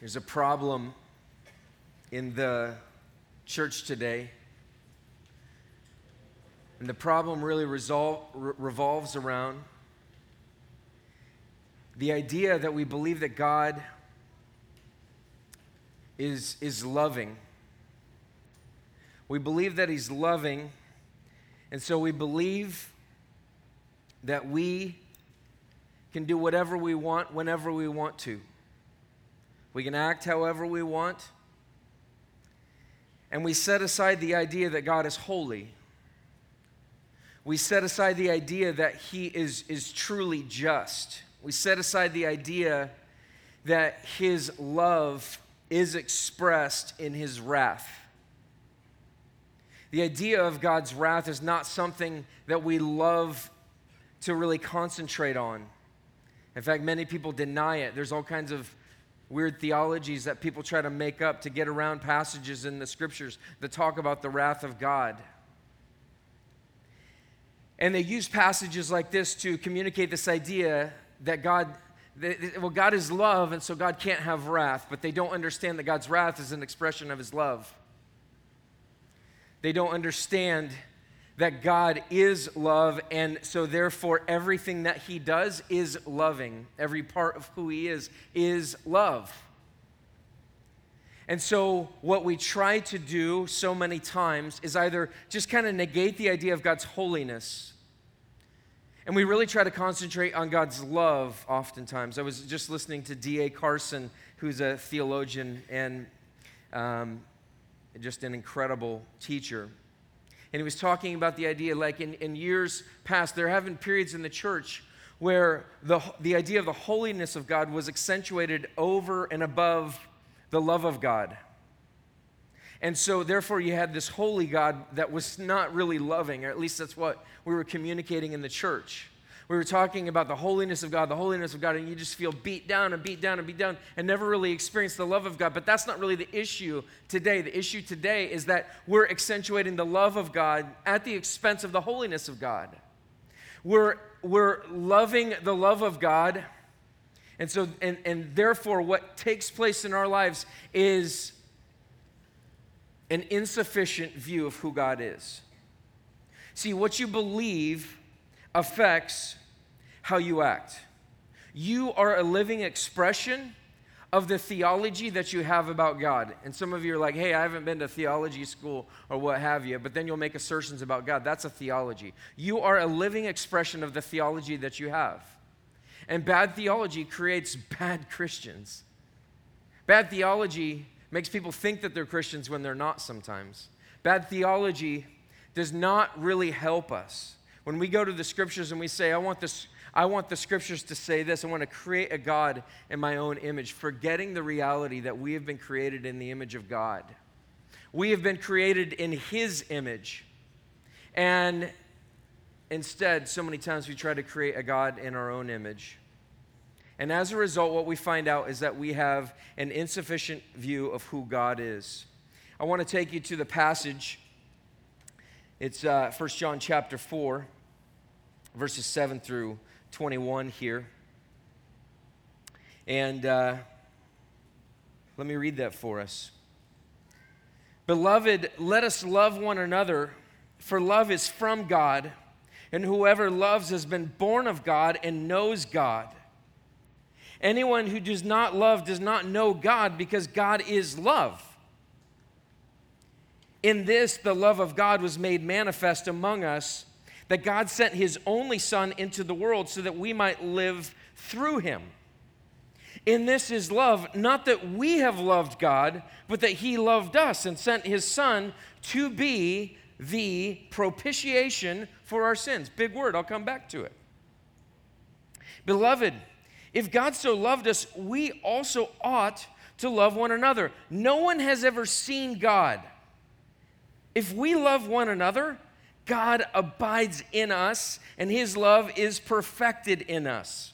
There's a problem in the church today. And the problem really resol- re- revolves around the idea that we believe that God is, is loving. We believe that He's loving, and so we believe that we can do whatever we want whenever we want to. We can act however we want. And we set aside the idea that God is holy. We set aside the idea that He is, is truly just. We set aside the idea that His love is expressed in His wrath. The idea of God's wrath is not something that we love to really concentrate on. In fact, many people deny it. There's all kinds of weird theologies that people try to make up to get around passages in the scriptures that talk about the wrath of God. And they use passages like this to communicate this idea that God, well, God is love, and so God can't have wrath, but they don't understand that God's wrath is an expression of his love. They don't understand that God is love, and so therefore everything that He does is loving. Every part of who He is is love. And so, what we try to do so many times is either just kind of negate the idea of God's holiness, and we really try to concentrate on God's love oftentimes. I was just listening to D.A. Carson, who's a theologian and um, just an incredible teacher. And he was talking about the idea, like in, in years past, there have been periods in the church where the, the idea of the holiness of God was accentuated over and above the love of God. And so, therefore, you had this holy God that was not really loving, or at least that's what we were communicating in the church we were talking about the holiness of God, the holiness of God, and you just feel beat down and beat down and beat down and never really experience the love of God. But that's not really the issue today. The issue today is that we're accentuating the love of God at the expense of the holiness of God. We're, we're loving the love of God. And so, and, and therefore, what takes place in our lives is an insufficient view of who God is. See, what you believe affects how you act. You are a living expression of the theology that you have about God. And some of you are like, hey, I haven't been to theology school or what have you, but then you'll make assertions about God. That's a theology. You are a living expression of the theology that you have. And bad theology creates bad Christians. Bad theology makes people think that they're Christians when they're not sometimes. Bad theology does not really help us. When we go to the scriptures and we say, I want this I want the scriptures to say this. I want to create a God in my own image, forgetting the reality that we have been created in the image of God. We have been created in His image. And instead, so many times we try to create a God in our own image. And as a result, what we find out is that we have an insufficient view of who God is. I want to take you to the passage. It's uh, 1 John chapter 4, verses 7 through 21 here. And uh, let me read that for us. Beloved, let us love one another, for love is from God, and whoever loves has been born of God and knows God. Anyone who does not love does not know God because God is love. In this, the love of God was made manifest among us that God sent his only Son into the world so that we might live through him. In this is love, not that we have loved God, but that he loved us and sent his Son to be the propitiation for our sins. Big word, I'll come back to it. Beloved, if God so loved us, we also ought to love one another. No one has ever seen God. If we love one another, God abides in us, and his love is perfected in us.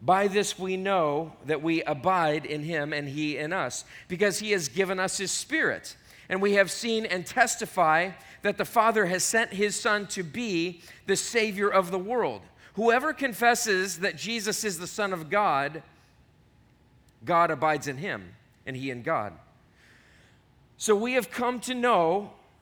By this we know that we abide in him and he in us, because he has given us his Spirit. And we have seen and testify that the Father has sent his Son to be the Savior of the world. Whoever confesses that Jesus is the Son of God God abides in him, and he in God. So we have come to know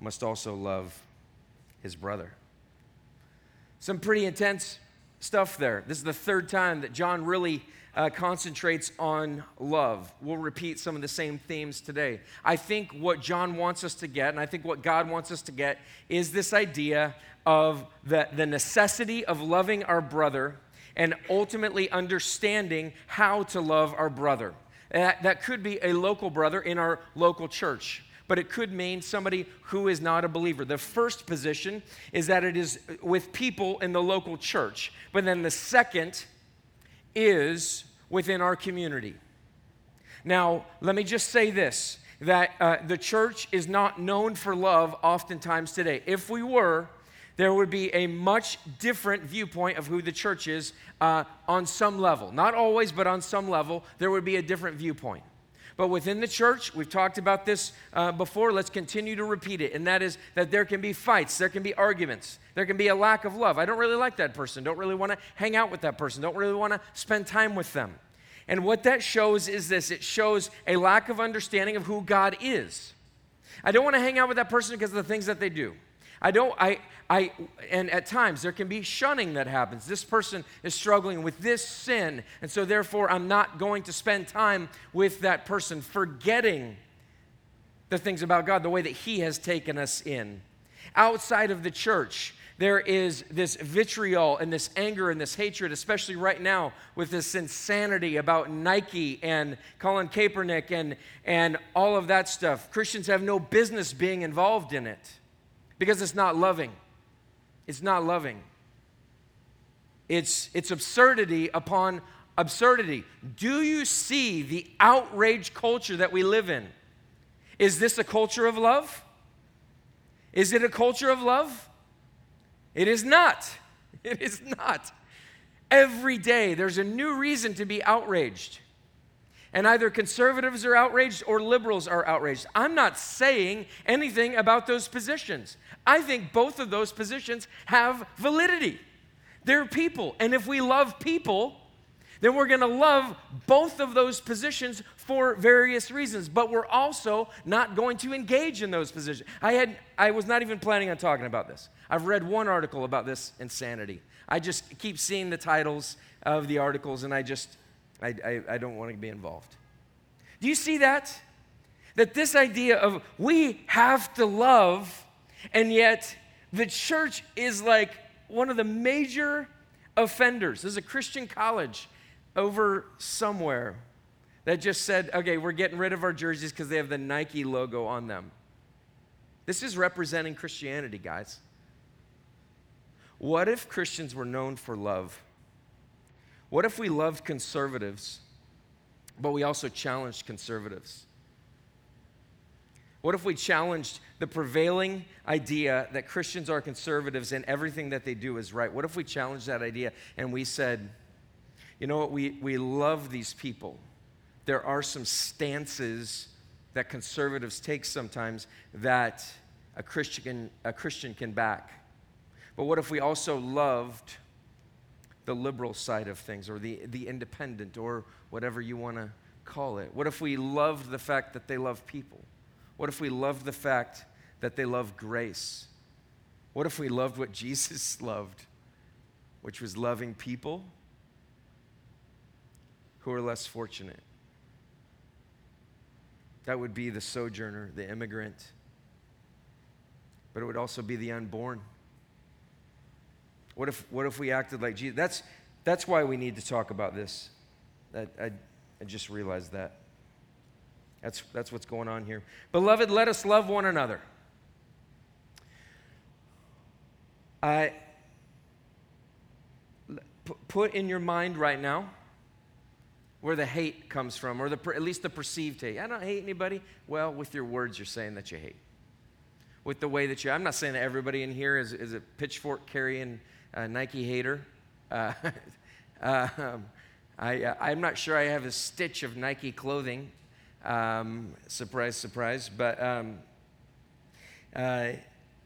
must also love his brother. Some pretty intense stuff there. This is the third time that John really uh, concentrates on love. We'll repeat some of the same themes today. I think what John wants us to get, and I think what God wants us to get, is this idea of the, the necessity of loving our brother and ultimately understanding how to love our brother. That, that could be a local brother in our local church but it could mean somebody who is not a believer. The first position is that it is with people in the local church, but then the second is within our community. Now, let me just say this that uh, the church is not known for love oftentimes today. If we were, there would be a much different viewpoint of who the church is uh, on some level. Not always, but on some level, there would be a different viewpoint. But within the church, we've talked about this uh, before, let's continue to repeat it. And that is that there can be fights, there can be arguments, there can be a lack of love. I don't really like that person, don't really want to hang out with that person, don't really want to spend time with them. And what that shows is this it shows a lack of understanding of who God is. I don't want to hang out with that person because of the things that they do. I don't, I, I, and at times there can be shunning that happens. This person is struggling with this sin, and so therefore I'm not going to spend time with that person, forgetting the things about God, the way that He has taken us in. Outside of the church, there is this vitriol and this anger and this hatred, especially right now with this insanity about Nike and Colin Kaepernick and, and all of that stuff. Christians have no business being involved in it because it's not loving. It's not loving. It's, it's absurdity upon absurdity. Do you see the outrage culture that we live in? Is this a culture of love? Is it a culture of love? It is not. It is not. Every day there's a new reason to be outraged. And either conservatives are outraged or liberals are outraged. I'm not saying anything about those positions. I think both of those positions have validity. They're people. And if we love people, then we're going to love both of those positions for various reasons but we're also not going to engage in those positions i had i was not even planning on talking about this i've read one article about this insanity i just keep seeing the titles of the articles and i just I, I, I don't want to be involved. Do you see that? That this idea of we have to love, and yet the church is like one of the major offenders. There's a Christian college over somewhere that just said, okay, we're getting rid of our jerseys because they have the Nike logo on them. This is representing Christianity, guys. What if Christians were known for love? What if we loved conservatives, but we also challenged conservatives? What if we challenged the prevailing idea that Christians are conservatives and everything that they do is right? What if we challenged that idea and we said, you know what, we, we love these people. There are some stances that conservatives take sometimes that a Christian, a Christian can back. But what if we also loved the liberal side of things or the, the independent or whatever you want to call it? What if we loved the fact that they love people? What if we loved the fact that they love grace? What if we loved what Jesus loved, which was loving people who are less fortunate? That would be the sojourner, the immigrant, but it would also be the unborn. What if, what if we acted like Jesus? That's, that's why we need to talk about this. I, I, I just realized that. That's, that's what's going on here. Beloved, let us love one another. I put in your mind right now where the hate comes from, or the, at least the perceived hate. I don't hate anybody. Well, with your words, you're saying that you hate. With the way that you, I'm not saying that everybody in here is, is a pitchfork carrying uh, Nike hater. Uh, um, I, uh, I'm not sure I have a stitch of Nike clothing. Um, surprise, surprise. But um, uh,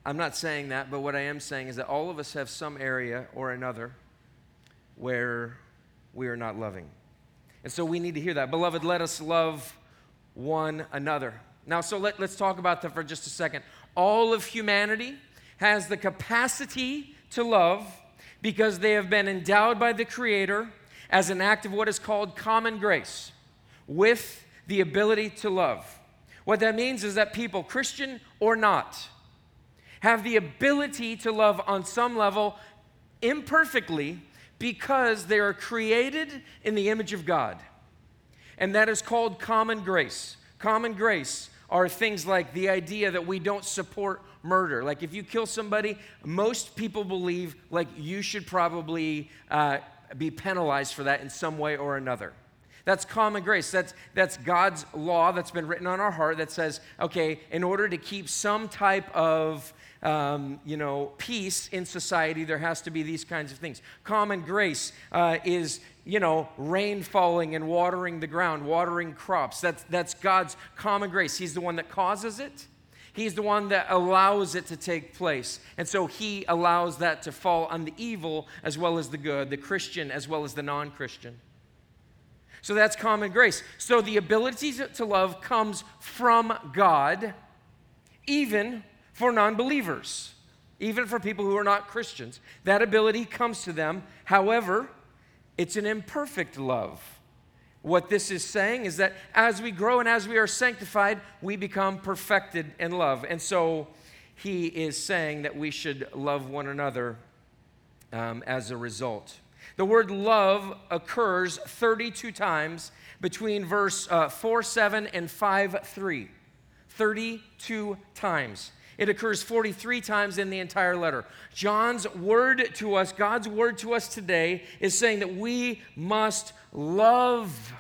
I'm not saying that, but what I am saying is that all of us have some area or another where we are not loving. And so we need to hear that. Beloved, let us love one another. Now, so let, let's talk about that for just a second. All of humanity has the capacity to love because they have been endowed by the Creator as an act of what is called common grace with the ability to love. What that means is that people, Christian or not, have the ability to love on some level imperfectly because they are created in the image of God. And that is called common grace. Common grace are things like the idea that we don't support murder. Like if you kill somebody, most people believe like you should probably uh, be penalized for that in some way or another. That's common grace. That's, that's God's law that's been written on our heart that says, okay, in order to keep some type of um, you know, peace in society, there has to be these kinds of things. Common grace uh, is, you know, rain falling and watering the ground, watering crops. That's, that's God's common grace. He's the one that causes it. He's the one that allows it to take place. And so he allows that to fall on the evil as well as the good, the Christian as well as the non Christian. So that's common grace. So the ability to love comes from God, even for non believers, even for people who are not Christians. That ability comes to them. However, it's an imperfect love. What this is saying is that as we grow and as we are sanctified, we become perfected in love. And so he is saying that we should love one another um, as a result. The word love occurs 32 times between verse uh, 4 7 and 5 3. 32 times. It occurs 43 times in the entire letter. John's word to us, God's word to us today, is saying that we must love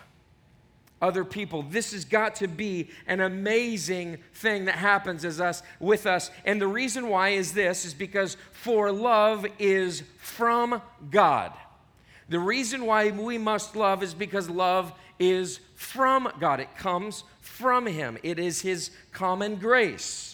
other people. This has got to be an amazing thing that happens as us with us. And the reason why is this is because for love is from God. The reason why we must love is because love is from God. It comes from him. It is his common grace.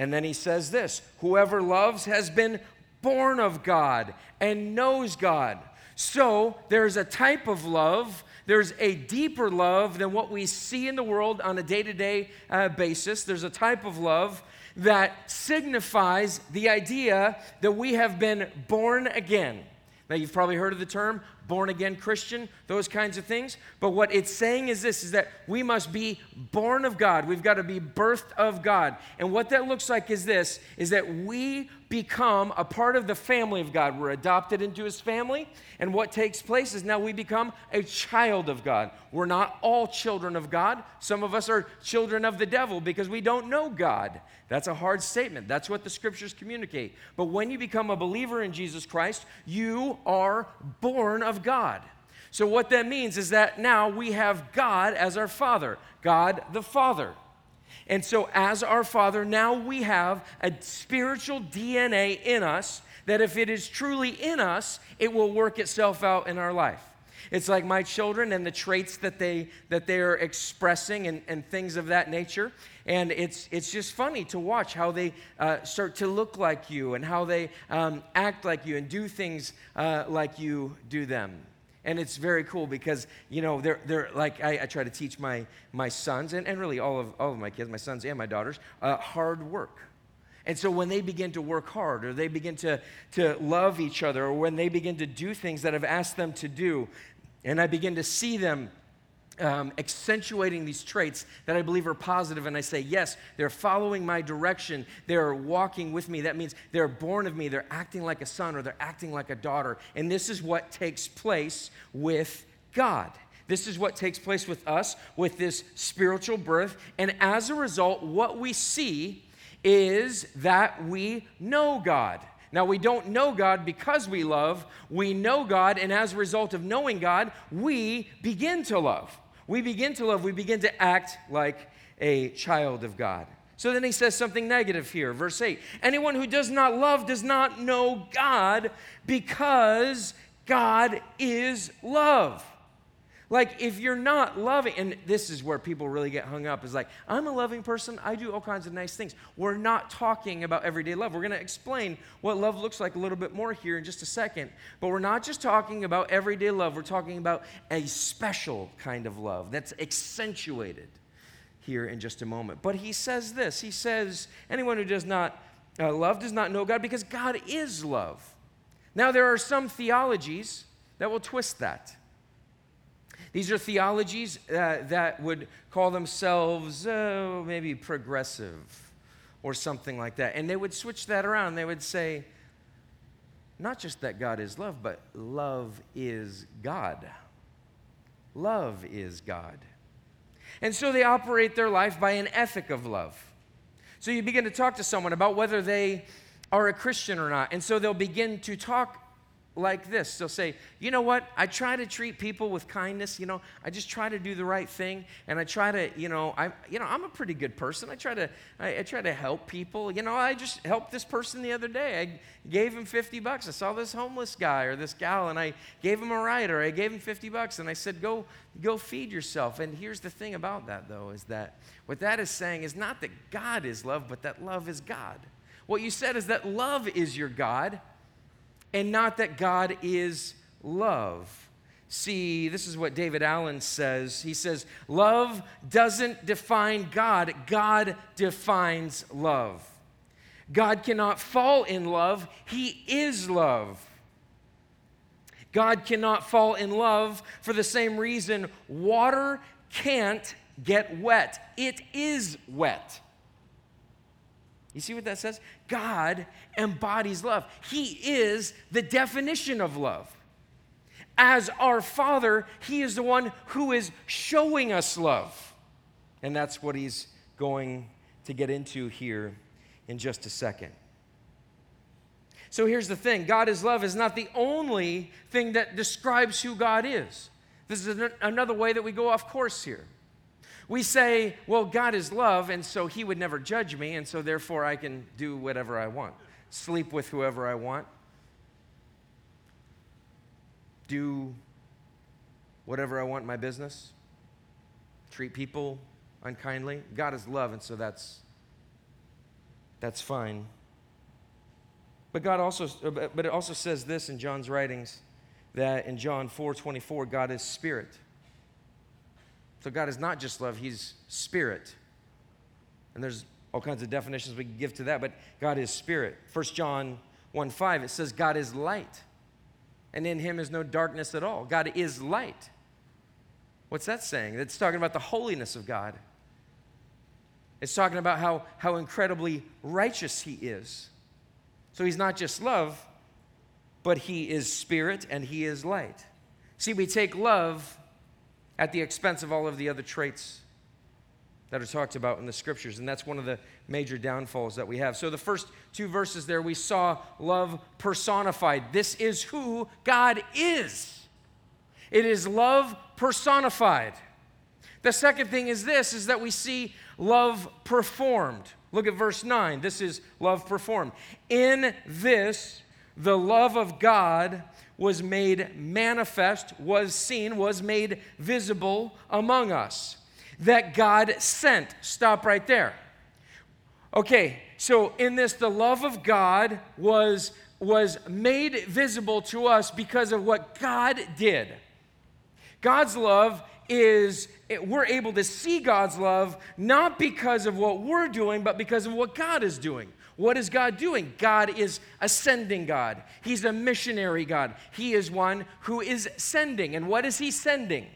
And then he says this Whoever loves has been born of God and knows God. So there's a type of love, there's a deeper love than what we see in the world on a day to day basis. There's a type of love that signifies the idea that we have been born again. Now, you've probably heard of the term born again Christian, those kinds of things. But what it's saying is this is that we must be born of God. We've got to be birthed of God. And what that looks like is this is that we become a part of the family of God. We're adopted into his family. And what takes place is now we become a child of God. We're not all children of God. Some of us are children of the devil because we don't know God. That's a hard statement. That's what the scriptures communicate. But when you become a believer in Jesus Christ, you are born of God. So, what that means is that now we have God as our Father, God the Father. And so, as our Father, now we have a spiritual DNA in us that if it is truly in us, it will work itself out in our life. It's like my children and the traits that they that they are expressing and, and things of that nature. And it's it's just funny to watch how they uh, start to look like you and how they um, act like you and do things uh, like you do them. And it's very cool because, you know, they're, they're like, I, I try to teach my, my sons, and, and really all of, all of my kids, my sons and my daughters, uh, hard work. And so when they begin to work hard, or they begin to, to love each other, or when they begin to do things that I've asked them to do, and I begin to see them um, accentuating these traits that I believe are positive, and I say, yes, they're following my direction, they're walking with me. That means they're born of me, they're acting like a son or they're acting like a daughter. And this is what takes place with God. This is what takes place with us, with this spiritual birth. And as a result, what we see is that we know God. Now, we don't know God because we love. We know God, and as a result of knowing God, we begin to love. We begin to love. We begin to act like a child of God. So then he says something negative here, verse 8. Anyone who does not love does not know God because God is love. Like, if you're not loving, and this is where people really get hung up, is like, I'm a loving person, I do all kinds of nice things. We're not talking about everyday love. We're going to explain what love looks like a little bit more here in just a second. But we're not just talking about everyday love, we're talking about a special kind of love that's accentuated here in just a moment. But he says this He says, anyone who does not uh, love does not know God because God is love. Now, there are some theologies that will twist that. These are theologies uh, that would call themselves uh, maybe progressive or something like that. And they would switch that around. They would say, not just that God is love, but love is God. Love is God. And so they operate their life by an ethic of love. So you begin to talk to someone about whether they are a Christian or not. And so they'll begin to talk like this. They'll say, you know what? I try to treat people with kindness. You know, I just try to do the right thing, and I try to, you know, I, you know, I'm a pretty good person. I try to, I, I try to help people. You know, I just helped this person the other day. I gave him 50 bucks. I saw this homeless guy or this gal, and I gave him a ride, or I gave him 50 bucks, and I said, go, go feed yourself. And here's the thing about that, though, is that what that is saying is not that God is love, but that love is God. What you said is that love is your God and not that God is love. See, this is what David Allen says. He says, Love doesn't define God, God defines love. God cannot fall in love, He is love. God cannot fall in love for the same reason water can't get wet, it is wet. You see what that says? God embodies love. He is the definition of love. As our Father, He is the one who is showing us love. And that's what He's going to get into here in just a second. So here's the thing God is love is not the only thing that describes who God is. This is another way that we go off course here. We say, well, God is love, and so he would never judge me, and so therefore I can do whatever I want, sleep with whoever I want, do whatever I want in my business, treat people unkindly. God is love, and so that's that's fine. But God also but it also says this in John's writings that in John 4:24 God is spirit. So God is not just love, He's spirit. And there's all kinds of definitions we can give to that, but God is spirit. 1 John 1 5, it says, God is light, and in Him is no darkness at all. God is light. What's that saying? It's talking about the holiness of God. It's talking about how, how incredibly righteous He is. So He's not just love, but He is spirit and He is light. See, we take love at the expense of all of the other traits that are talked about in the scriptures. And that's one of the major downfalls that we have. So, the first two verses there, we saw love personified. This is who God is. It is love personified. The second thing is this is that we see love performed. Look at verse 9. This is love performed. In this, the love of God was made manifest, was seen, was made visible among us. That God sent. Stop right there. Okay, so in this, the love of God was, was made visible to us because of what God did. God's love is, we're able to see God's love not because of what we're doing, but because of what God is doing. What is God doing? God is ascending God. He's a missionary God. He is one who is sending. And what is He sending?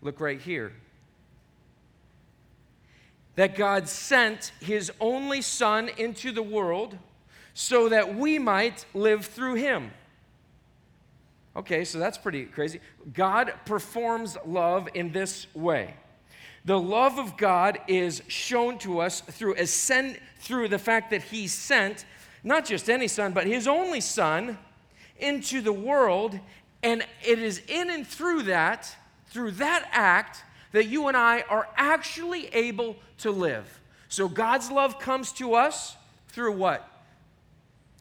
Look right here. That God sent his only Son into the world so that we might live through him. Okay, so that's pretty crazy. God performs love in this way. The love of God is shown to us through ascend, through the fact that he sent not just any son, but his only son into the world, and it is in and through that, through that act that you and I are actually able to live. So God's love comes to us through what?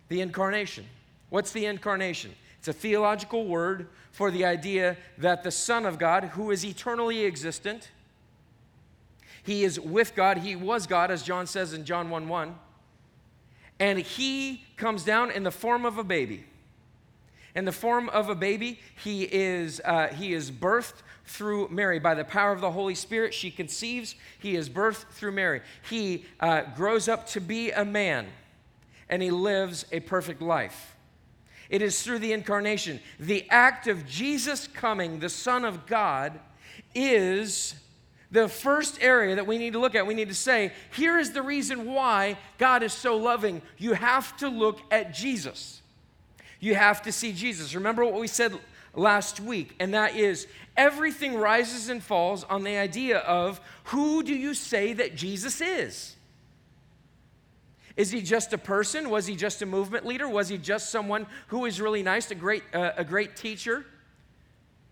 The incarnation. What's the incarnation? It's a theological word for the idea that the Son of God, who is eternally existent, he is with God, he was God, as John says in John 1 1, and he comes down in the form of a baby. In the form of a baby, he is, uh, he is birthed through Mary. By the power of the Holy Spirit, she conceives. He is birthed through Mary. He uh, grows up to be a man, and he lives a perfect life. It is through the incarnation. The act of Jesus coming, the Son of God, is the first area that we need to look at. We need to say, here is the reason why God is so loving. You have to look at Jesus. You have to see Jesus. Remember what we said last week, and that is everything rises and falls on the idea of who do you say that Jesus is? Is he just a person? Was he just a movement leader? Was he just someone who is really nice, a great, uh, a great teacher?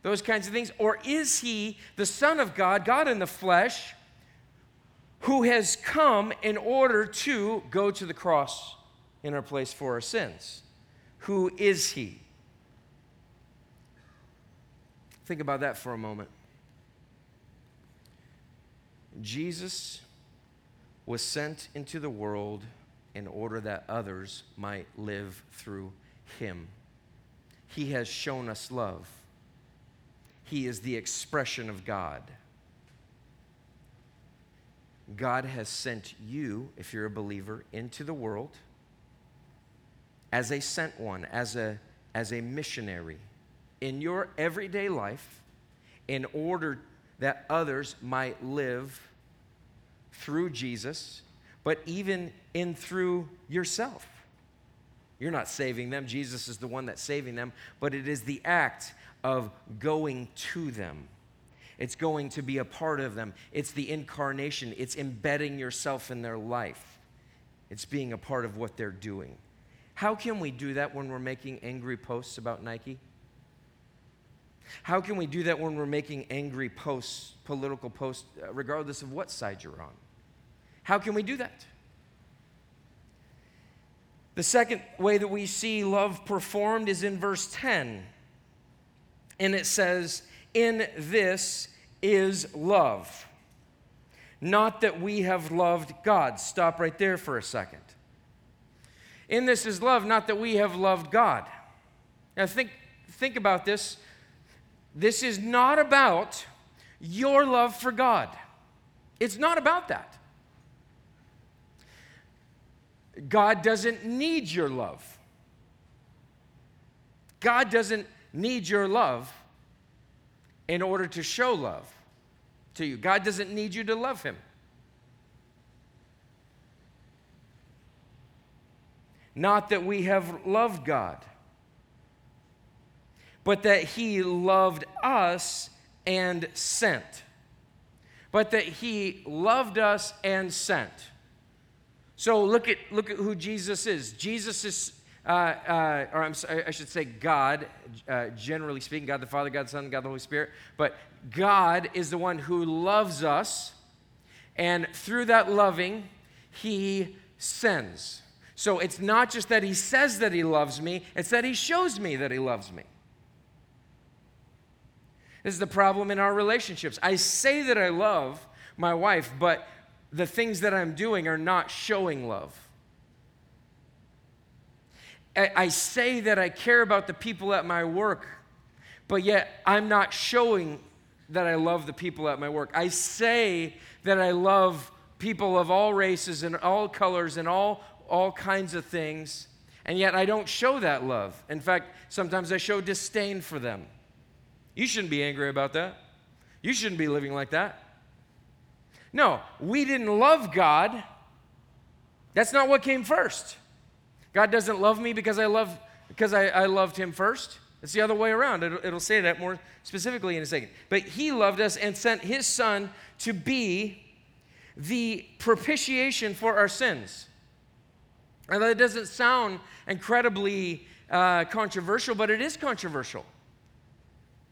Those kinds of things. Or is he the Son of God, God in the flesh, who has come in order to go to the cross in our place for our sins? Who is he? Think about that for a moment. Jesus was sent into the world in order that others might live through him. He has shown us love. He is the expression of God. God has sent you, if you're a believer, into the world as a sent one, as a, as a missionary in your everyday life in order that others might live through Jesus but even in through yourself. You're not saving them. Jesus is the one that's saving them, but it is the act of going to them. It's going to be a part of them. It's the incarnation. It's embedding yourself in their life. It's being a part of what they're doing. How can we do that when we're making angry posts about Nike? How can we do that when we're making angry posts, political posts, uh, regardless of what side you're on? How can we do that? The second way that we see love performed is in verse 10. And it says, In this is love. Not that we have loved God. Stop right there for a second. In this is love, not that we have loved God. Now think, think about this. This is not about your love for God. It's not about that. God doesn't need your love. God doesn't need your love in order to show love to you. God doesn't need you to love Him. Not that we have loved God, but that He loved us and sent. But that He loved us and sent. So look at, look at who Jesus is. Jesus is, uh, uh, or I'm sorry, I should say God, uh, generally speaking, God the Father, God the Son, God the Holy Spirit. But God is the one who loves us, and through that loving, He sends. So it's not just that He says that He loves me, it's that He shows me that He loves me. This is the problem in our relationships. I say that I love my wife, but the things that I'm doing are not showing love. I say that I care about the people at my work, but yet I'm not showing that I love the people at my work. I say that I love people of all races and all colors and all, all kinds of things, and yet I don't show that love. In fact, sometimes I show disdain for them. You shouldn't be angry about that. You shouldn't be living like that. No, we didn't love God. That's not what came first. God doesn't love me because I love because I, I loved him first. It's the other way around. It'll, it'll say that more specifically in a second. But he loved us and sent his son to be the propitiation for our sins. And that doesn't sound incredibly uh, controversial, but it is controversial.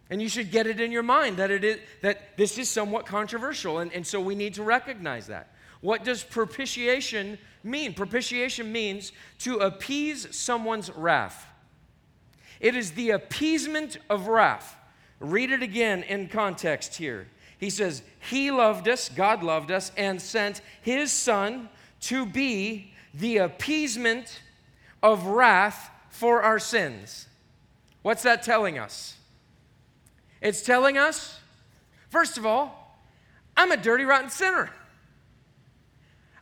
And you should get it in your mind that, it is, that this is somewhat controversial. And, and so we need to recognize that. What does propitiation mean? Propitiation means to appease someone's wrath. It is the appeasement of wrath. Read it again in context here. He says, He loved us, God loved us, and sent His Son to be the appeasement of wrath for our sins. What's that telling us? It's telling us, first of all, I'm a dirty, rotten sinner.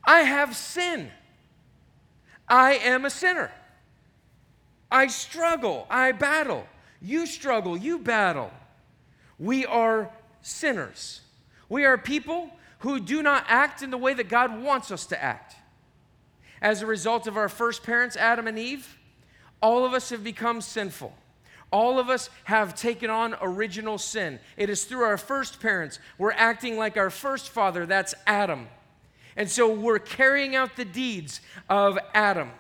I have sin. I am a sinner. I struggle. I battle. You struggle. You battle. We are sinners. We are people who do not act in the way that God wants us to act. As a result of our first parents, Adam and Eve, all of us have become sinful. All of us have taken on original sin. It is through our first parents. We're acting like our first father, that's Adam. And so we're carrying out the deeds of Adam.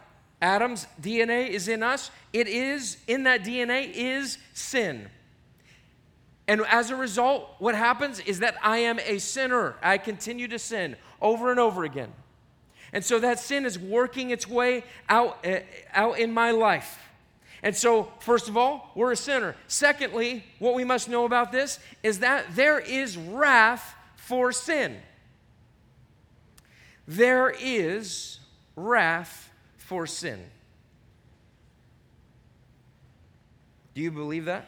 Adam's DNA is in us. It is, in that DNA, is sin. And as a result, what happens is that I am a sinner. I continue to sin over and over again. And so that sin is working its way out, uh, out in my life. And so, first of all, we're a sinner. Secondly, what we must know about this is that there is wrath for sin. There is wrath for sin. Do you believe that?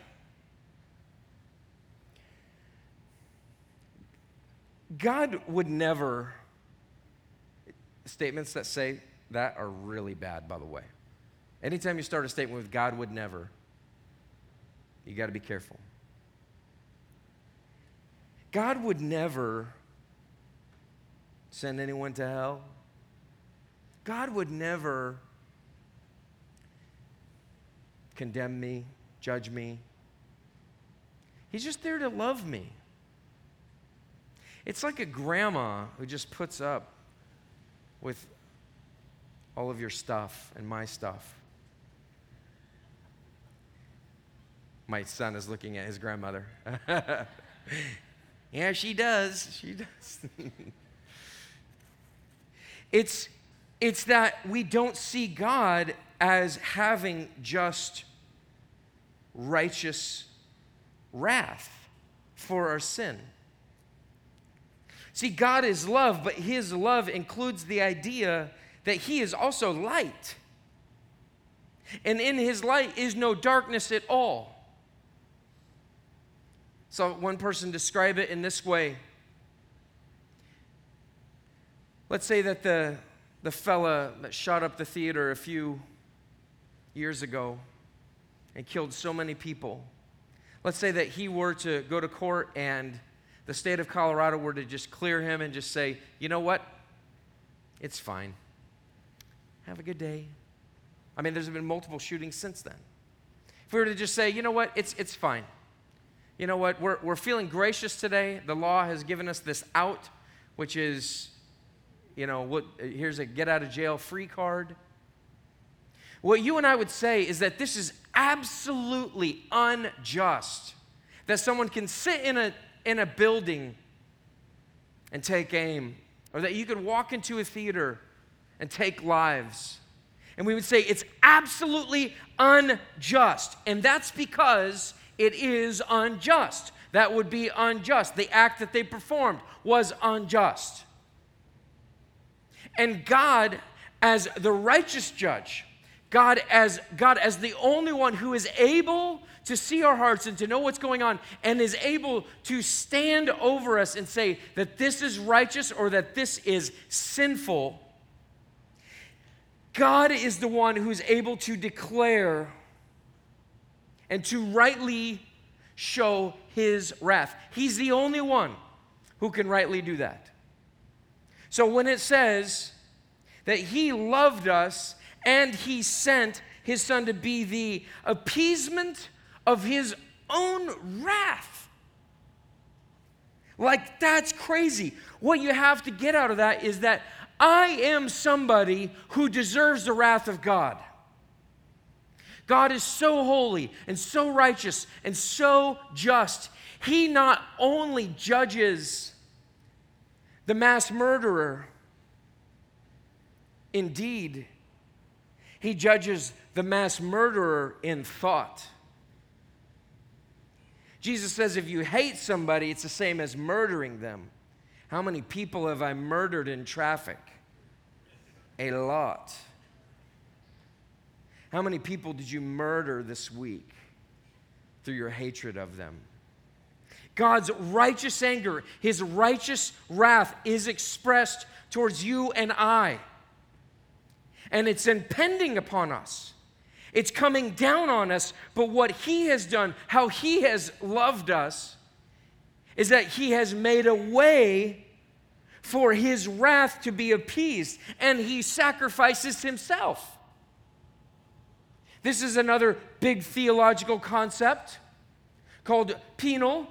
God would never, statements that say that are really bad, by the way. Anytime you start a statement with God would never, you got to be careful. God would never send anyone to hell. God would never condemn me, judge me. He's just there to love me. It's like a grandma who just puts up with all of your stuff and my stuff. My son is looking at his grandmother. yeah, she does. She does. it's, it's that we don't see God as having just righteous wrath for our sin. See, God is love, but His love includes the idea that He is also light. And in His light is no darkness at all. So one person describe it in this way. Let's say that the, the fella that shot up the theater a few years ago and killed so many people, let's say that he were to go to court and the state of Colorado were to just clear him and just say, you know what? It's fine. Have a good day. I mean, there's been multiple shootings since then. If we were to just say, you know what? It's, it's fine. You know what? We're, we're feeling gracious today. The law has given us this out, which is, you know, what, uh, here's a get out of jail free card. What you and I would say is that this is absolutely unjust. That someone can sit in a in a building and take aim, or that you could walk into a theater and take lives. And we would say it's absolutely unjust. And that's because it is unjust. That would be unjust. The act that they performed was unjust. And God, as the righteous judge, God as God as the only one who is able to see our hearts and to know what's going on and is able to stand over us and say that this is righteous or that this is sinful. God is the one who's able to declare and to rightly show his wrath. He's the only one who can rightly do that. So when it says that he loved us and he sent his son to be the appeasement of his own wrath. Like, that's crazy. What you have to get out of that is that I am somebody who deserves the wrath of God. God is so holy and so righteous and so just. He not only judges the mass murderer, indeed, he judges the mass murderer in thought. Jesus says if you hate somebody, it's the same as murdering them. How many people have I murdered in traffic? A lot. How many people did you murder this week through your hatred of them? God's righteous anger, his righteous wrath is expressed towards you and I. And it's impending upon us. It's coming down on us, but what he has done, how he has loved us, is that he has made a way for his wrath to be appeased, and he sacrifices himself. This is another big theological concept called penal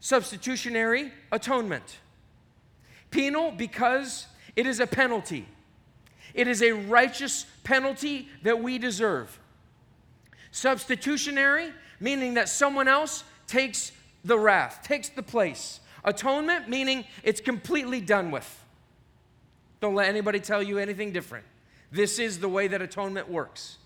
substitutionary atonement. Penal because it is a penalty, it is a righteous penalty that we deserve. Substitutionary, meaning that someone else takes the wrath, takes the place. Atonement, meaning it's completely done with. Don't let anybody tell you anything different. This is the way that atonement works.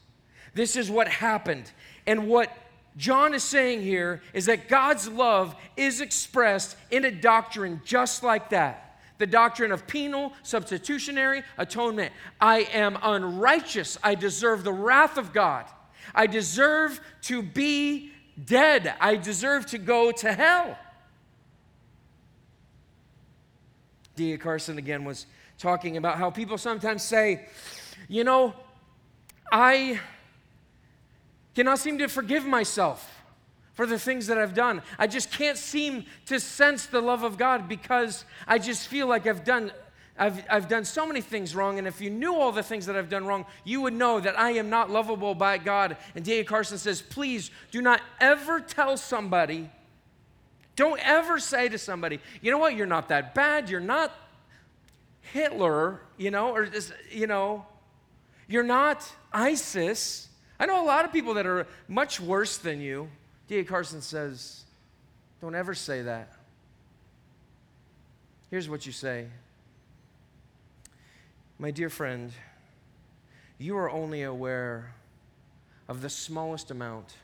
This is what happened. And what John is saying here is that God's love is expressed in a doctrine just like that the doctrine of penal, substitutionary atonement. I am unrighteous. I deserve the wrath of God. I deserve to be dead. I deserve to go to hell. D.A. Carson again was talking about how people sometimes say, you know, I cannot seem to forgive myself for the things that I've done. I just can't seem to sense the love of God because I just feel like I've done I've, I've done so many things wrong, and if you knew all the things that I've done wrong, you would know that I am not lovable by God. And D.A. Carson says, please do not ever tell somebody, don't ever say to somebody, you know what, you're not that bad, you're not Hitler, you know, or, you know, you're not ISIS. I know a lot of people that are much worse than you. D.A. Carson says, don't ever say that. Here's what you say My dear friend, you are only aware of the smallest amount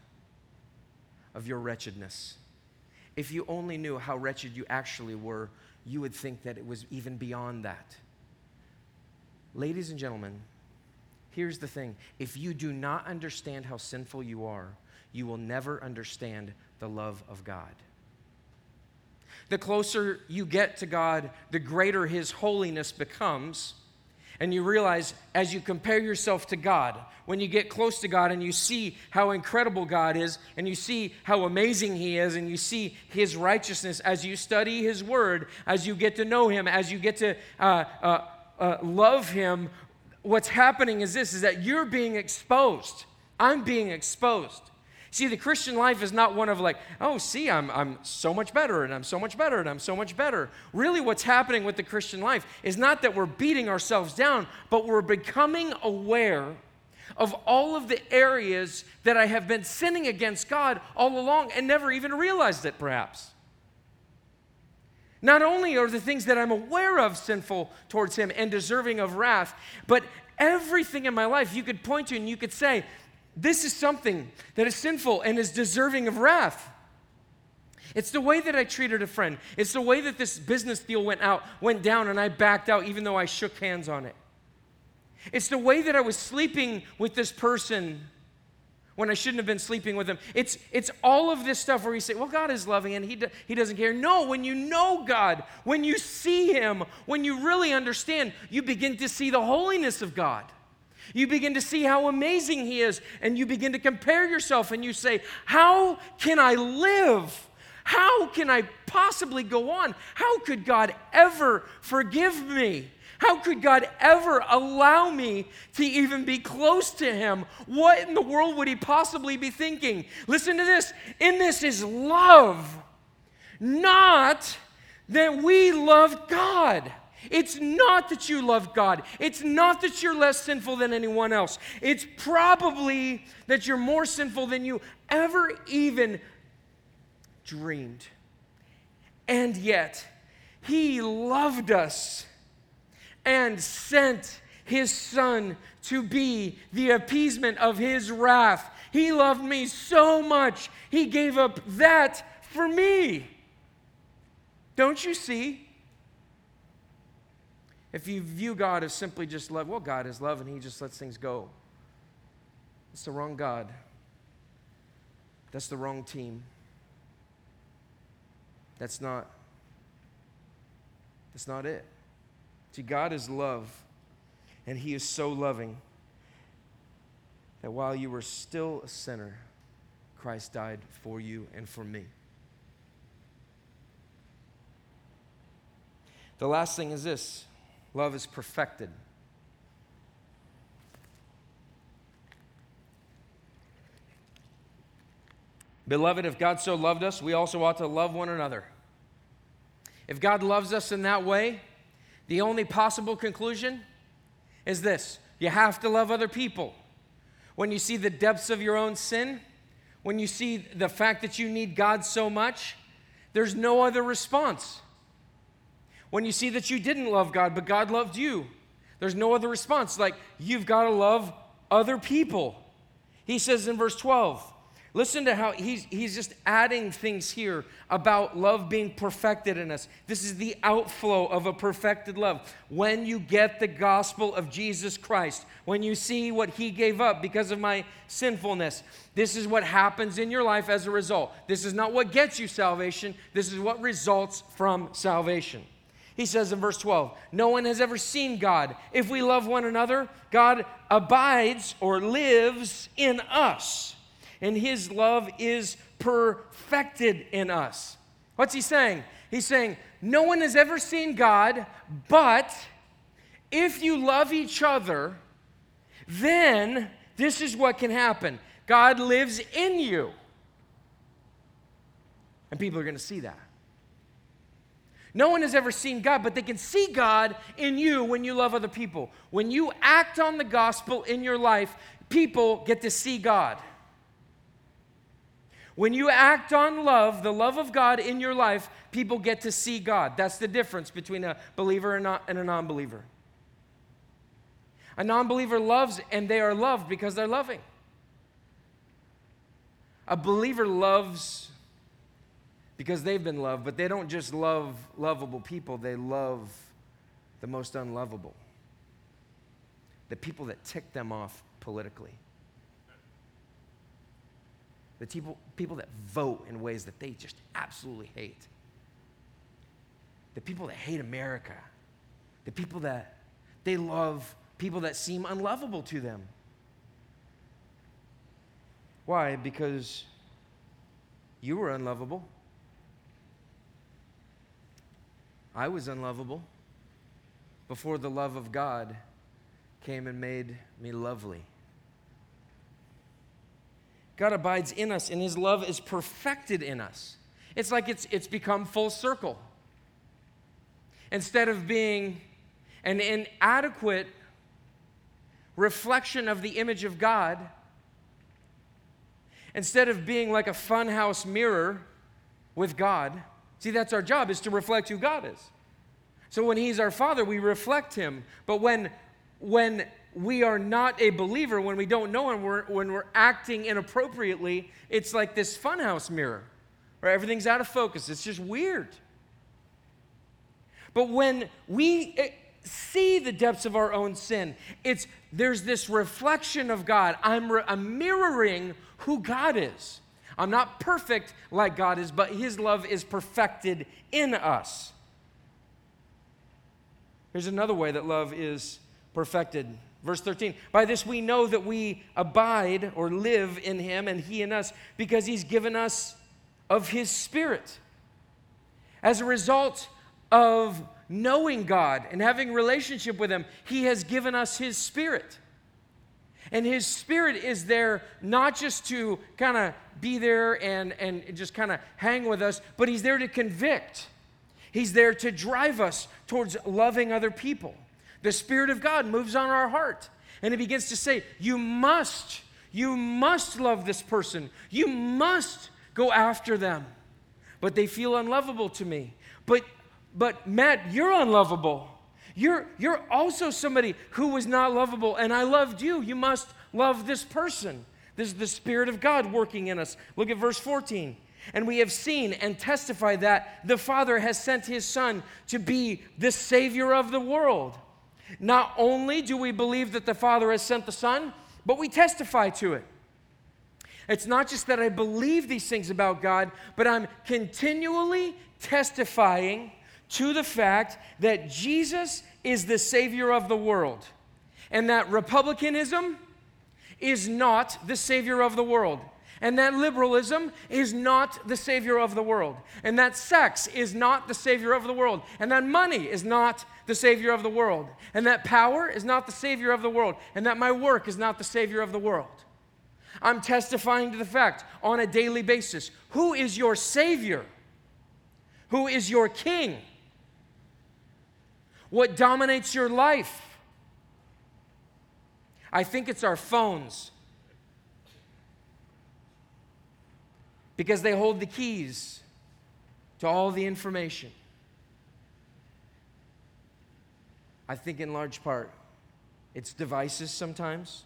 of your wretchedness. If you only knew how wretched you actually were, you would think that it was even beyond that. Ladies and gentlemen, Here's the thing if you do not understand how sinful you are, you will never understand the love of God. The closer you get to God, the greater His holiness becomes. And you realize as you compare yourself to God, when you get close to God and you see how incredible God is, and you see how amazing He is, and you see His righteousness as you study His Word, as you get to know Him, as you get to uh, uh, uh, love Him what's happening is this is that you're being exposed. I'm being exposed. See, the Christian life is not one of like, oh, see, I'm, I'm so much better and I'm so much better and I'm so much better. Really, what's happening with the Christian life is not that we're beating ourselves down, but we're becoming aware of all of the areas that I have been sinning against God all along and never even realized it, perhaps. Not only are the things that I'm aware of sinful towards Him and deserving of wrath, but everything in my life you could point to and you could say, this is something that is sinful and is deserving of wrath. It's the way that I treated a friend. It's the way that this business deal went out, went down, and I backed out even though I shook hands on it. It's the way that I was sleeping with this person when I shouldn't have been sleeping with him. It's, it's all of this stuff where you say, well, God is loving and he, do, he doesn't care. No, when you know God, when you see Him, when you really understand, you begin to see the holiness of God. You begin to see how amazing He is, and you begin to compare yourself and you say, How can I live? How can I possibly go on? How could God ever forgive me? How could God ever allow me to even be close to Him? What in the world would He possibly be thinking? Listen to this. In this is love, not that we love God. It's not that you love God. It's not that you're less sinful than anyone else. It's probably that you're more sinful than you ever even dreamed. And yet, He loved us and sent His Son to be the appeasement of His wrath. He loved me so much, He gave up that for me. Don't you see? If you view God as simply just love, well, God is love and He just lets things go. It's the wrong God. That's the wrong team. That's not that's not it. See, God is love, and He is so loving that while you were still a sinner, Christ died for you and for me. The last thing is this love is perfected. Beloved, if God so loved us, we also ought to love one another. If God loves us in that way, the only possible conclusion is this you have to love other people. When you see the depths of your own sin, when you see the fact that you need God so much, there's no other response. When you see that you didn't love God, but God loved you, there's no other response. Like, you've got to love other people. He says in verse 12, Listen to how he's, he's just adding things here about love being perfected in us. This is the outflow of a perfected love. When you get the gospel of Jesus Christ, when you see what he gave up because of my sinfulness, this is what happens in your life as a result. This is not what gets you salvation, this is what results from salvation. He says in verse 12, No one has ever seen God. If we love one another, God abides or lives in us and his love is perfected in us. What's he saying? He's saying, No one has ever seen God, but if you love each other, then this is what can happen God lives in you. And people are going to see that. No one has ever seen God, but they can see God in you when you love other people. When you act on the gospel in your life, people get to see God. When you act on love, the love of God in your life, people get to see God. That's the difference between a believer and a non believer. A non believer loves, and they are loved because they're loving. A believer loves because they've been loved, but they don't just love lovable people, they love the most unlovable. The people that tick them off politically the people, people that vote in ways that they just absolutely hate, the people that hate America, the people that they love people that seem unlovable to them. Why? Because you were unlovable. I was unlovable before the love of God came and made me lovely. God abides in us and his love is perfected in us. It's like it's, it's become full circle. Instead of being an inadequate reflection of the image of God, instead of being like a funhouse mirror with God, see, that's our job, is to reflect who God is. So when He's our Father, we reflect Him. But when, when we are not a believer, when we don't know and we're, when we're acting inappropriately, it's like this funhouse mirror where everything's out of focus. It's just weird. But when we eh, see the depths of our own sin, it's there's this reflection of God. I'm, re- I'm mirroring who God is. I'm not perfect like God is, but His love is perfected in us. Here's another way that love is perfected Verse 13, by this we know that we abide or live in him and he in us because he's given us of his spirit. As a result of knowing God and having relationship with him, he has given us his spirit. And his spirit is there not just to kind of be there and, and just kind of hang with us, but he's there to convict. He's there to drive us towards loving other people. The Spirit of God moves on our heart and He begins to say, You must, you must love this person. You must go after them. But they feel unlovable to me. But, but Matt, you're unlovable. You're, you're also somebody who was not lovable, and I loved you. You must love this person. This is the Spirit of God working in us. Look at verse 14. And we have seen and testify that the Father has sent his Son to be the Savior of the world. Not only do we believe that the Father has sent the Son, but we testify to it. It's not just that I believe these things about God, but I'm continually testifying to the fact that Jesus is the Savior of the world and that republicanism is not the Savior of the world and that liberalism is not the savior of the world, and that sex is not the savior of the world, and that money is not the savior of the world, and that power is not the savior of the world, and that my work is not the savior of the world. I'm testifying to the fact on a daily basis who is your savior? Who is your king? What dominates your life? I think it's our phones. because they hold the keys to all the information. I think, in large part, it's devices sometimes.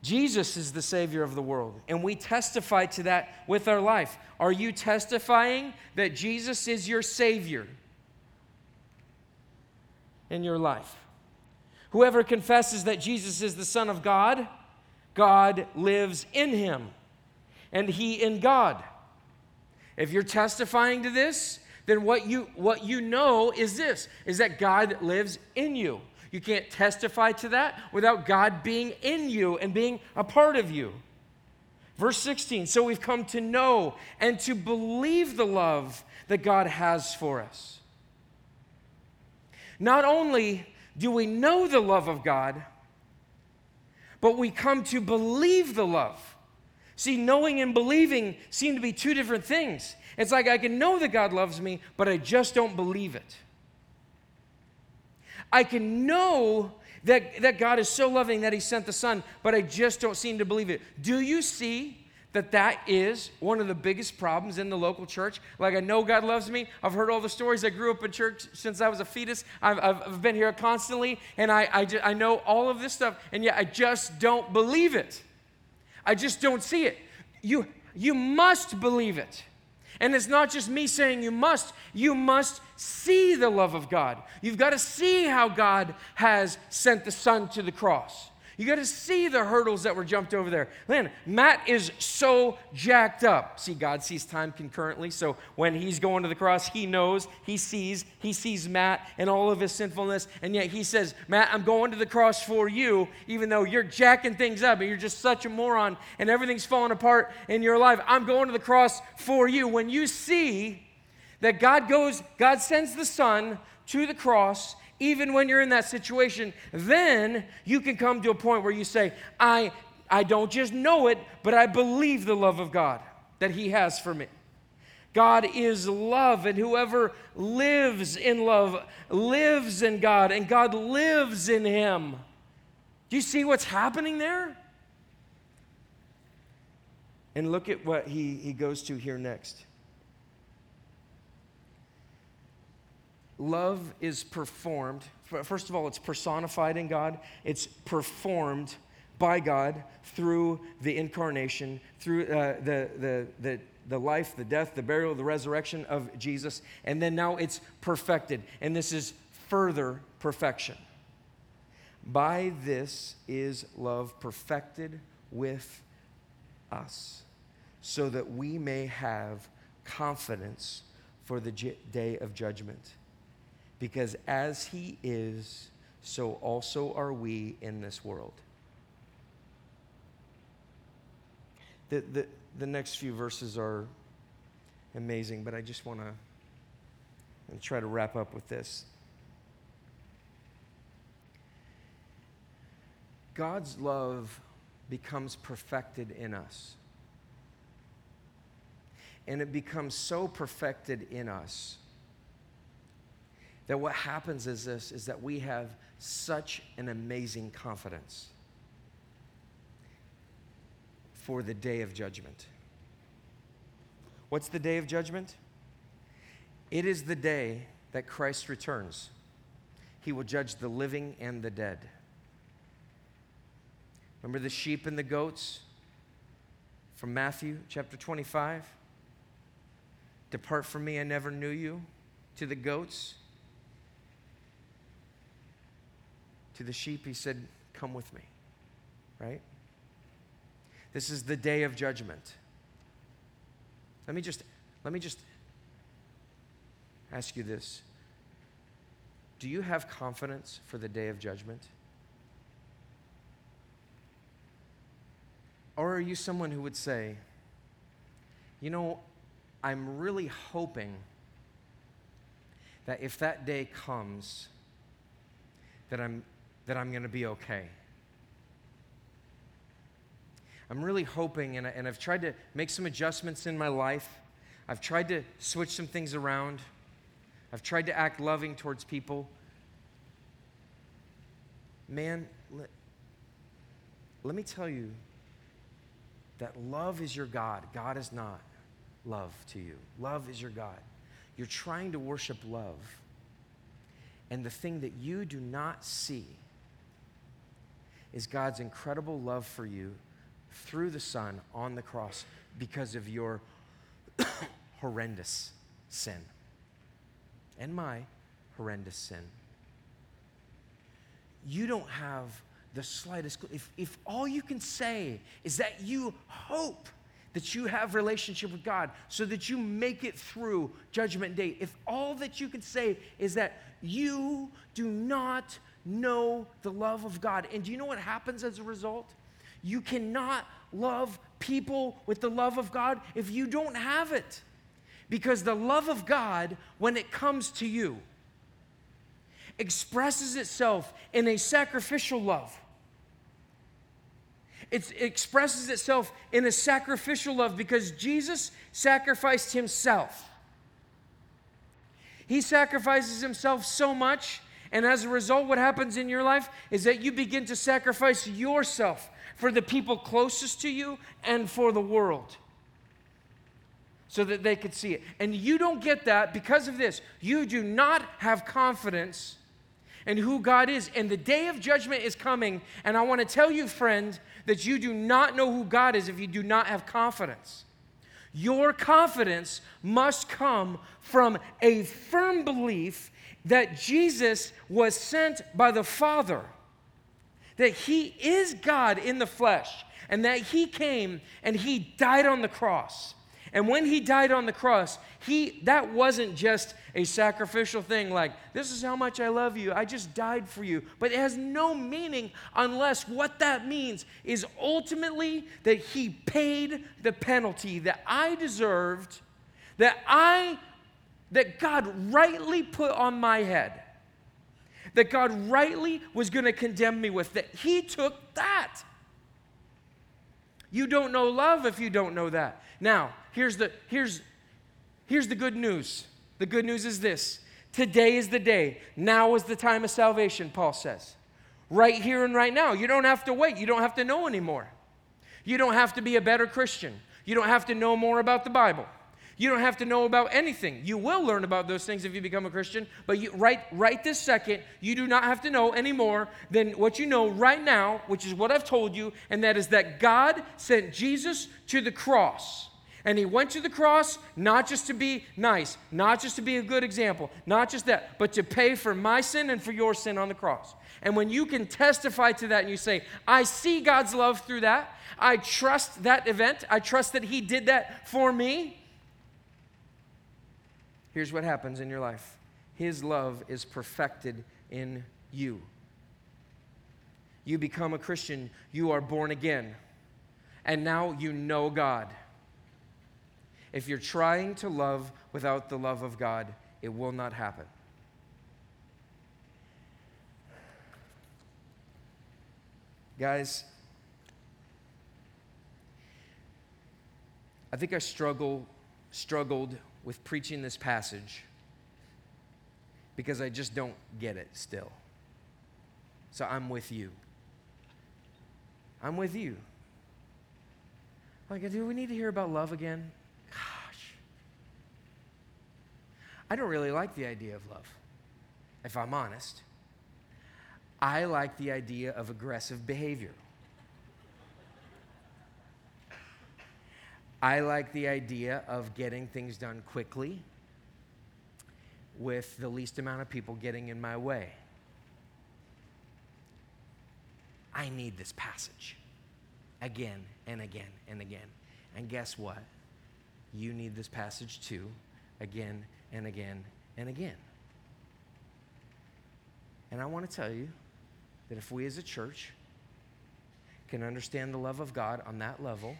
Jesus is the Savior of the world, and we testify to that with our life. Are you testifying that Jesus is your Savior in your life? Whoever confesses that Jesus is the Son of God, God lives in him and he in God. If you're testifying to this, then what you what you know is this is that God lives in you. You can't testify to that without God being in you and being a part of you. Verse 16, so we've come to know and to believe the love that God has for us. Not only do we know the love of God, but we come to believe the love. See, knowing and believing seem to be two different things. It's like I can know that God loves me, but I just don't believe it. I can know that, that God is so loving that He sent the Son, but I just don't seem to believe it. Do you see that that is one of the biggest problems in the local church. Like, I know God loves me. I've heard all the stories. I grew up in church since I was a fetus. I've, I've, been here constantly, and I, I, just, I know all of this stuff, and yet I just don't believe it. I just don't see it. You, you must believe it. And it's not just me saying you must, you must see the love of God. You've got to see how God has sent the Son to the cross. You got to see the hurdles that were jumped over there. Man, Matt is so jacked up. See, God sees time concurrently. So when he's going to the cross, he knows, he sees, he sees Matt and all of his sinfulness. And yet he says, Matt, I'm going to the cross for you, even though you're jacking things up and you're just such a moron and everything's falling apart in your life. I'm going to the cross for you. When you see that God goes, God sends the Son to the cross even when you're in that situation, then you can come to a point where you say, I, I don't just know it, but I believe the love of God that He has for me. God is love, and whoever lives in love lives in God, and God lives in him. Do you see what's happening there? And look at what he, he goes to here next. Love is performed. First of all, it's personified in God, it's performed by God through the incarnation, through uh, the, the, the, the life, the death, the burial, the resurrection of Jesus. And then now it's perfected. And this is further perfection. By this is love perfected with us, so that we may have confidence for the day of judgment because as he is, so also are we in this world. The, the, the next few verses are amazing, but I just want to try to wrap up with this. God's love becomes perfected in us. And it becomes so perfected in us that what happens is this is that we have such an amazing confidence for the day of judgment. What's the day of judgment? It is the day that Christ returns. He will judge the living and the dead. Remember the sheep and the goats from Matthew chapter 25? Depart from me, I never knew you. To the goats, to the sheep, he said, Come with me, right? This is the day of judgment. Let me just, let me just ask you this. Do you have confidence for the day of judgment? Or are you someone who would say, you know, I'm really hoping that if that day comes, that I'm, that I'm going to be okay. I'm really hoping, and, I, and I've tried to make some adjustments in my life. I've tried to switch some things around. I've tried to act loving towards people. Man, let, let me tell you that love is your God. God is not love to you. Love is your God. You're trying to worship love. And the thing that you do not see is God's incredible love for you through the Son on the cross because of your horrendous sin and my horrendous sin. You don't have the slightest if, if all you can say is that you hope that you have relationship with God so that you make it through judgment day. If all that you can say is that you do not know the love of God. And do you know what happens as a result? You cannot love people with the love of God if you don't have it. Because the love of God, when it comes to you, expresses itself in a sacrificial love. It expresses itself in a sacrificial love because Jesus sacrificed himself. He sacrifices himself so much, and as a result, what happens in your life is that you begin to sacrifice yourself for the people closest to you and for the world so that they could see it. And you don't get that because of this. You do not have confidence in who God is. And the day of judgment is coming. And I want to tell you, friend, that you do not know who God is if you do not have confidence. Your confidence must come from a firm belief that Jesus was sent by the Father, that He is God in the flesh, and that He came and He died on the cross and when he died on the cross, he that wasn't just a sacrificial thing like this is how much I love you. I just died for you. But it has no meaning unless what that means is ultimately that he paid the penalty that I deserved, that I that God rightly put on my head. That God rightly was going to condemn me with that he took that. You don't know love if you don't know that. Now, here's the, here's, here's the good news. The good news is this today is the day. Now is the time of salvation, Paul says. Right here and right now. You don't have to wait. You don't have to know anymore. You don't have to be a better Christian. You don't have to know more about the Bible. You don't have to know about anything. You will learn about those things if you become a Christian, but you, right, right this second, you do not have to know any more than what you know right now, which is what I've told you, and that is that God sent Jesus to the cross. And he went to the cross not just to be nice, not just to be a good example, not just that, but to pay for my sin and for your sin on the cross. And when you can testify to that and you say, I see God's love through that, I trust that event, I trust that he did that for me, here's what happens in your life His love is perfected in you. you become a Christian, you are born again. And now you know God. If you're trying to love without the love of God, it will not happen. Guys, I think I struggle, struggled with preaching this passage because I just don't get it still. So I'm with you. I'm with you. Like, do we need to hear about love again? Gosh. I don't really like the idea of love, if I'm honest. I like the idea of aggressive behavior. I like the idea of getting things done quickly with the least amount of people getting in my way. I need this passage again and again and again. And guess what? You need this passage too, again and again and again. And I want to tell you that if we as a church can understand the love of God on that level,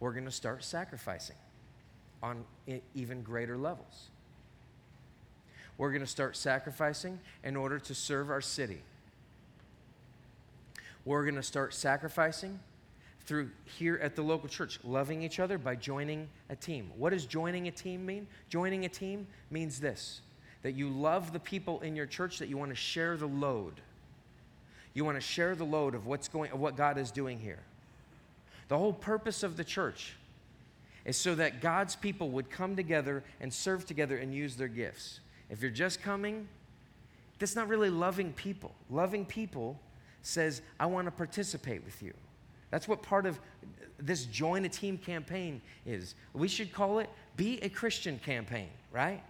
we're going to start sacrificing on even greater levels. We're going to start sacrificing in order to serve our city. We're going to start sacrificing through here at the local church, loving each other by joining a team. What does joining a team mean? Joining a team means this that you love the people in your church, that you want to share the load. You want to share the load of what's going of what God is doing here. The whole purpose of the church is so that God's people would come together and serve together and use their gifts. If you're just coming, that's not really loving people. Loving people says, I want to participate with you. That's what part of this join a team campaign is. We should call it be a Christian campaign, right?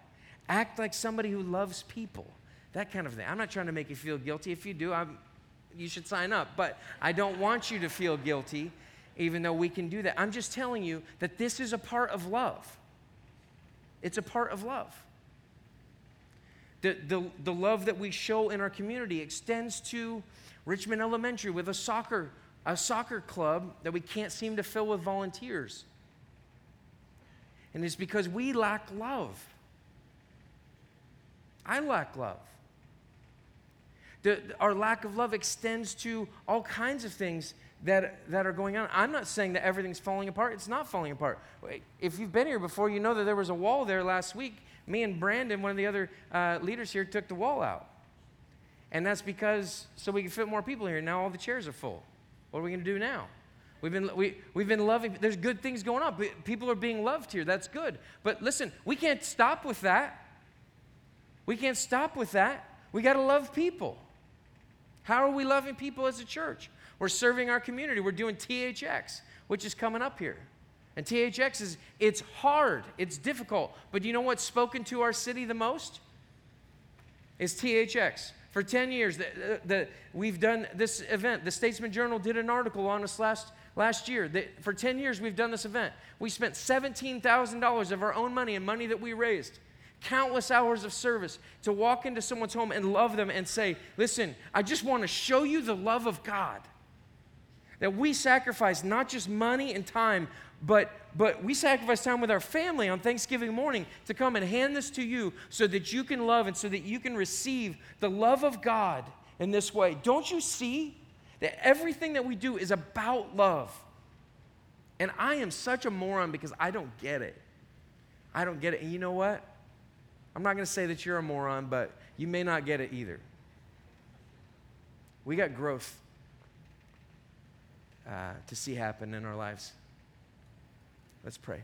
Act like somebody who loves people. That kind of thing. I'm not trying to make you feel guilty. If you do, I'm, you should sign up. But I don't want you to feel guilty, even though we can do that. I'm just telling you that this is a part of love. It's a part of love. The, the, the love that we show in our community extends to Richmond Elementary with a soccer, a soccer club that we can't seem to fill with volunteers. And it's because we lack love. I lack love. The, our lack of love extends to all kinds of things that, that are going on. I'm not saying that everything's falling apart. It's not falling apart. If you've been here before, you know that there was a wall there last week. Me and Brandon, one of the other uh, leaders here, took the wall out. And that's because so we can fit more people here. Now all the chairs are full. What are we going to do now? We've been, we, we've been loving, there's good things going on. People are being loved here. That's good. But listen, we can't stop with that. We can't stop with that. We got to love people. How are we loving people as a church? We're serving our community. We're doing THX, which is coming up here. And THX is, it's hard, it's difficult. But you know what's spoken to our city the most? Is THX. For 10 years, the, the, we've done this event. The Statesman Journal did an article on us last, last year. That for 10 years, we've done this event. We spent $17,000 of our own money and money that we raised countless hours of service to walk into someone's home and love them and say, Listen, I just want to show you the love of God. That we sacrifice not just money and time, but, but we sacrifice time with our family on Thanksgiving morning to come and hand this to you so that you can love and so that you can receive the love of God in this way. Don't you see that everything that we do is about love? And I am such a moron because I don't get it. I don't get it. And you know what? I'm not going to say that you're a moron, but you may not get it either. We got growth uh, to see happen in our lives. Let's pray.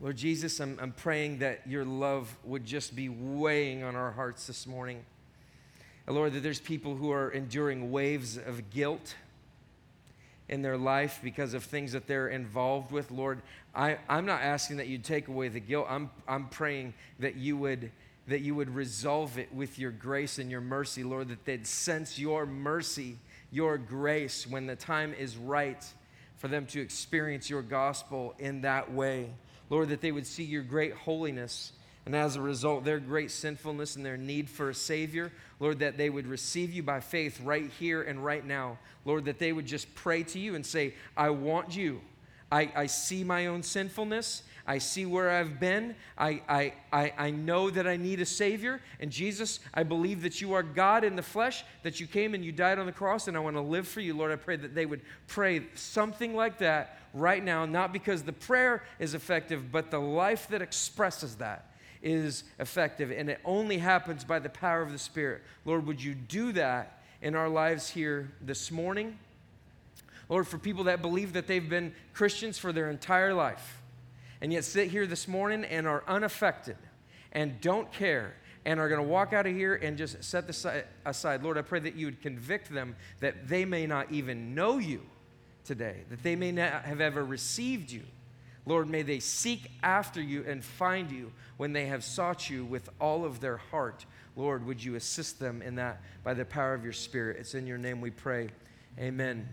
Lord Jesus, I'm, I'm praying that your love would just be weighing on our hearts this morning. And Lord, that there's people who are enduring waves of guilt in their life because of things that they're involved with. Lord, I, I'm not asking that you take away the guilt. I'm, I'm praying that you would that you would resolve it with your grace and your mercy, Lord, that they'd sense your mercy, your grace when the time is right for them to experience your gospel in that way. Lord, that they would see your great holiness. And as a result, their great sinfulness and their need for a Savior, Lord, that they would receive you by faith right here and right now. Lord, that they would just pray to you and say, I want you. I, I see my own sinfulness. I see where I've been. I, I, I, I know that I need a Savior. And Jesus, I believe that you are God in the flesh, that you came and you died on the cross, and I want to live for you. Lord, I pray that they would pray something like that right now, not because the prayer is effective, but the life that expresses that is effective. And it only happens by the power of the Spirit. Lord, would you do that in our lives here this morning? Lord, for people that believe that they've been Christians for their entire life and yet sit here this morning and are unaffected and don't care and are going to walk out of here and just set this aside. Lord, I pray that you would convict them that they may not even know you today, that they may not have ever received you. Lord, may they seek after you and find you when they have sought you with all of their heart. Lord, would you assist them in that by the power of your Spirit? It's in your name we pray. Amen.